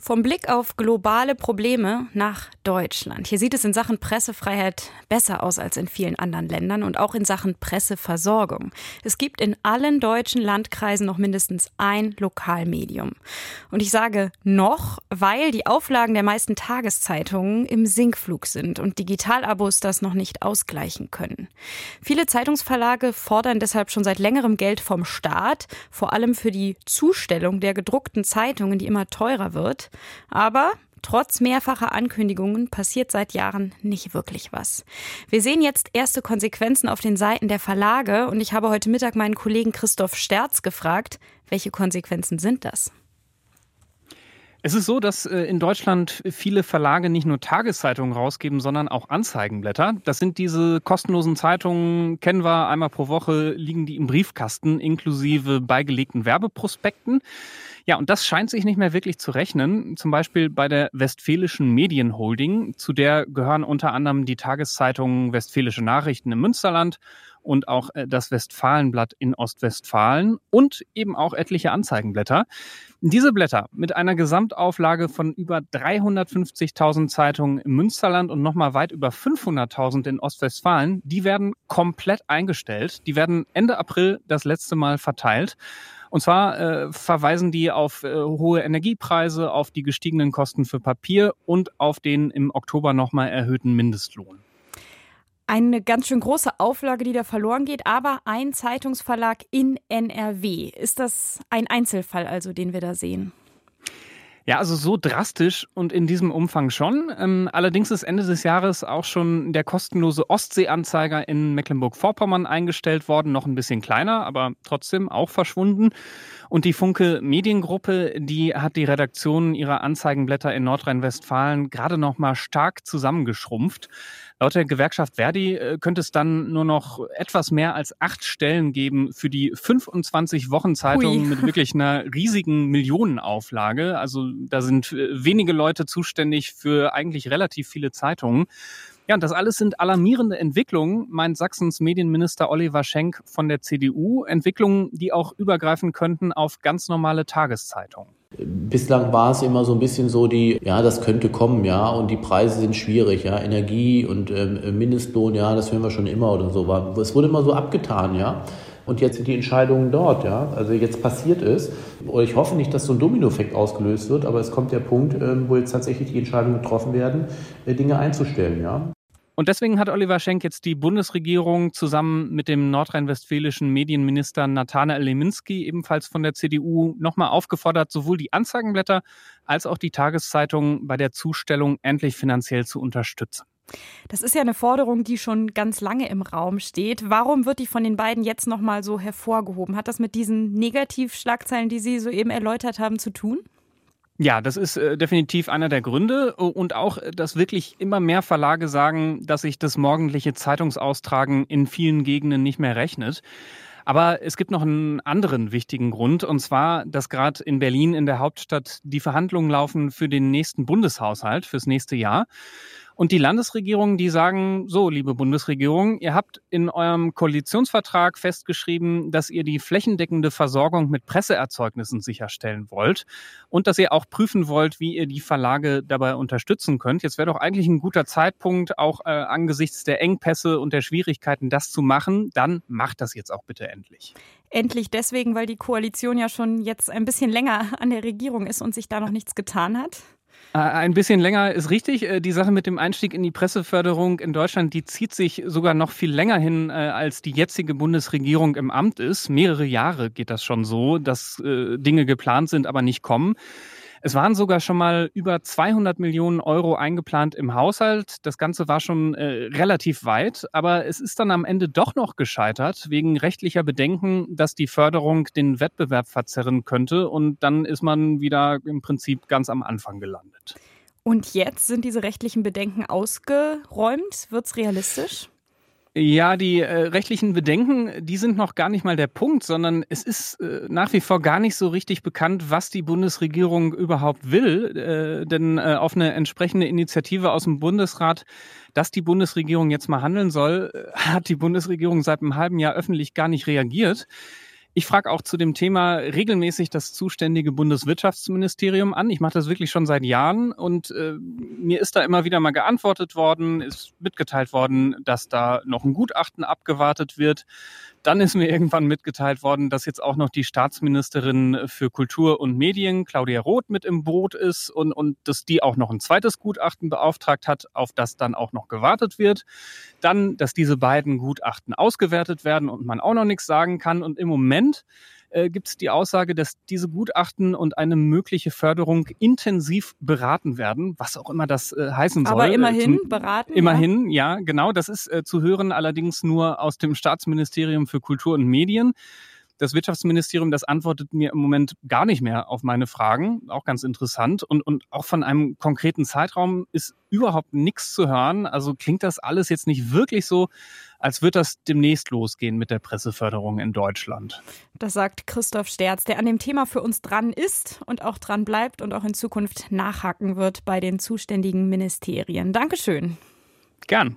vom Blick auf globale Probleme nach Deutschland. Hier sieht es in Sachen Pressefreiheit besser aus als in vielen anderen Ländern und auch in Sachen Presseversorgung. Es gibt in allen deutschen Landkreisen noch mindestens ein Lokalmedium. Und ich sage noch, weil die Auflagen der meisten Tageszeitungen im Sinkflug sind und Digitalabos das noch nicht ausgleichen können. Viele Zeitungsverlage fordern deshalb schon seit längerem Geld vom Staat, vor allem für die Zustellung der gedruckten Zeitungen, die immer teurer wird. Aber Trotz mehrfacher Ankündigungen passiert seit Jahren nicht wirklich was. Wir sehen jetzt erste Konsequenzen auf den Seiten der Verlage und ich habe heute Mittag meinen Kollegen Christoph Sterz gefragt, welche Konsequenzen sind das? Es ist so, dass äh, in Deutschland viele Verlage nicht nur Tageszeitungen rausgeben, sondern auch Anzeigenblätter. Das sind diese kostenlosen Zeitungen, kennen wir einmal pro Woche, liegen die im Briefkasten inklusive beigelegten Werbeprospekten. Ja, und das scheint sich nicht mehr wirklich zu rechnen. Zum Beispiel bei der Westfälischen Medienholding. Zu der gehören unter anderem die Tageszeitungen Westfälische Nachrichten im Münsterland und auch äh, das Westfalenblatt in Ostwestfalen und eben auch etliche Anzeigenblätter. Diese Blätter mit einer Gesamtauflage von über 350.000 Zeitungen im Münsterland und nochmal weit über 500.000 in Ostwestfalen, die werden komplett eingestellt. Die werden Ende April das letzte Mal verteilt. Und zwar äh, verweisen die auf äh, hohe Energiepreise, auf die gestiegenen Kosten für Papier und auf den im Oktober nochmal erhöhten Mindestlohn. Eine ganz schön große Auflage, die da verloren geht, aber ein Zeitungsverlag in NRW. Ist das ein Einzelfall also, den wir da sehen? Ja, also so drastisch und in diesem Umfang schon. Ähm, allerdings ist Ende des Jahres auch schon der kostenlose Ostseeanzeiger in Mecklenburg-Vorpommern eingestellt worden. Noch ein bisschen kleiner, aber trotzdem auch verschwunden. Und die Funke Mediengruppe, die hat die Redaktion ihrer Anzeigenblätter in Nordrhein-Westfalen gerade noch mal stark zusammengeschrumpft. Laut der Gewerkschaft Verdi äh, könnte es dann nur noch etwas mehr als acht Stellen geben für die 25 Wochenzeitungen mit wirklich einer riesigen Millionenauflage. Also da sind äh, wenige Leute zuständig für eigentlich relativ viele Zeitungen. Ja, und das alles sind alarmierende Entwicklungen, meint Sachsens Medienminister Oliver Schenk von der CDU. Entwicklungen, die auch übergreifen könnten auf ganz normale Tageszeitungen. Bislang war es immer so ein bisschen so die, ja, das könnte kommen, ja, und die Preise sind schwierig, ja, Energie und ähm, Mindestlohn, ja, das hören wir schon immer oder so. Es wurde immer so abgetan, ja. Und jetzt sind die Entscheidungen dort, ja. Also jetzt passiert es. Ich hoffe nicht, dass so ein Dominoeffekt ausgelöst wird, aber es kommt der Punkt, ähm, wo jetzt tatsächlich die Entscheidungen getroffen werden, äh, Dinge einzustellen, ja. Und deswegen hat Oliver Schenk jetzt die Bundesregierung zusammen mit dem nordrhein-westfälischen Medienminister Nathanael Leminski, ebenfalls von der CDU, nochmal aufgefordert, sowohl die Anzeigenblätter als auch die Tageszeitungen bei der Zustellung endlich finanziell zu unterstützen. Das ist ja eine Forderung, die schon ganz lange im Raum steht. Warum wird die von den beiden jetzt nochmal so hervorgehoben? Hat das mit diesen Negativschlagzeilen, die Sie soeben erläutert haben, zu tun? Ja, das ist äh, definitiv einer der Gründe und auch, äh, dass wirklich immer mehr Verlage sagen, dass sich das morgendliche Zeitungsaustragen in vielen Gegenden nicht mehr rechnet. Aber es gibt noch einen anderen wichtigen Grund, und zwar, dass gerade in Berlin, in der Hauptstadt, die Verhandlungen laufen für den nächsten Bundeshaushalt, fürs nächste Jahr. Und die Landesregierungen, die sagen, so, liebe Bundesregierung, ihr habt in eurem Koalitionsvertrag festgeschrieben, dass ihr die flächendeckende Versorgung mit Presseerzeugnissen sicherstellen wollt und dass ihr auch prüfen wollt, wie ihr die Verlage dabei unterstützen könnt. Jetzt wäre doch eigentlich ein guter Zeitpunkt, auch äh, angesichts der Engpässe und der Schwierigkeiten, das zu machen. Dann macht das jetzt auch bitte endlich. Endlich deswegen, weil die Koalition ja schon jetzt ein bisschen länger an der Regierung ist und sich da noch nichts getan hat? Äh, ein bisschen länger ist richtig. Äh, die Sache mit dem Einstieg in die Presseförderung in Deutschland, die zieht sich sogar noch viel länger hin, äh, als die jetzige Bundesregierung im Amt ist. Mehrere Jahre geht das schon so, dass Dinge geplant sind, aber nicht kommen. Es waren sogar schon mal über 200 Millionen Euro eingeplant im Haushalt. Das Ganze war schon äh, relativ weit, aber es ist dann am Ende doch noch gescheitert wegen rechtlicher Bedenken, dass die Förderung den Wettbewerb verzerren könnte. Und dann ist man wieder im Prinzip ganz am Anfang gelandet. Und jetzt sind diese rechtlichen Bedenken ausgeräumt? Wird es realistisch? Ja, die äh, rechtlichen Bedenken, die sind noch gar nicht mal der Punkt, sondern es ist äh, nach wie vor gar nicht so richtig bekannt, was die Bundesregierung überhaupt will. Äh, denn äh, auf eine entsprechende Initiative aus dem Bundesrat, dass die Bundesregierung jetzt mal handeln soll, äh, hat die Bundesregierung seit einem halben Jahr öffentlich gar nicht reagiert. Ich frage auch zu dem Thema regelmäßig das zuständige Bundeswirtschaftsministerium an. Ich mache das wirklich schon seit Jahren und äh, mir ist da immer wieder mal geantwortet worden, ist mitgeteilt worden, dass da noch ein Gutachten abgewartet wird. Dann ist mir irgendwann mitgeteilt worden, dass jetzt auch noch die Staatsministerin für Kultur und Medien, Claudia Roth, mit im Boot ist und, und dass die auch noch ein zweites Gutachten beauftragt hat, auf das dann auch noch gewartet wird. Dann, dass diese beiden Gutachten ausgewertet werden und man auch noch nichts sagen kann. Und im Moment äh, gibt es die Aussage, dass diese Gutachten und eine mögliche Förderung intensiv beraten werden, was auch immer das äh, heißen soll. Aber immerhin Zum, beraten. Immerhin, ja? ja, genau. Das ist äh, zu hören allerdings nur aus dem Staatsministerium für Kultur und Medien. Das Wirtschaftsministerium, das antwortet mir im Moment gar nicht mehr auf meine Fragen. Auch ganz interessant. Und, und auch von einem konkreten Zeitraum ist überhaupt nichts zu hören. Also klingt das alles jetzt nicht wirklich so, als wird das demnächst losgehen mit der Presseförderung in Deutschland. Das sagt Christoph Sterz, der an dem Thema für uns dran ist und auch dran bleibt und auch in Zukunft nachhaken wird bei den zuständigen Ministerien. Dankeschön. Gern.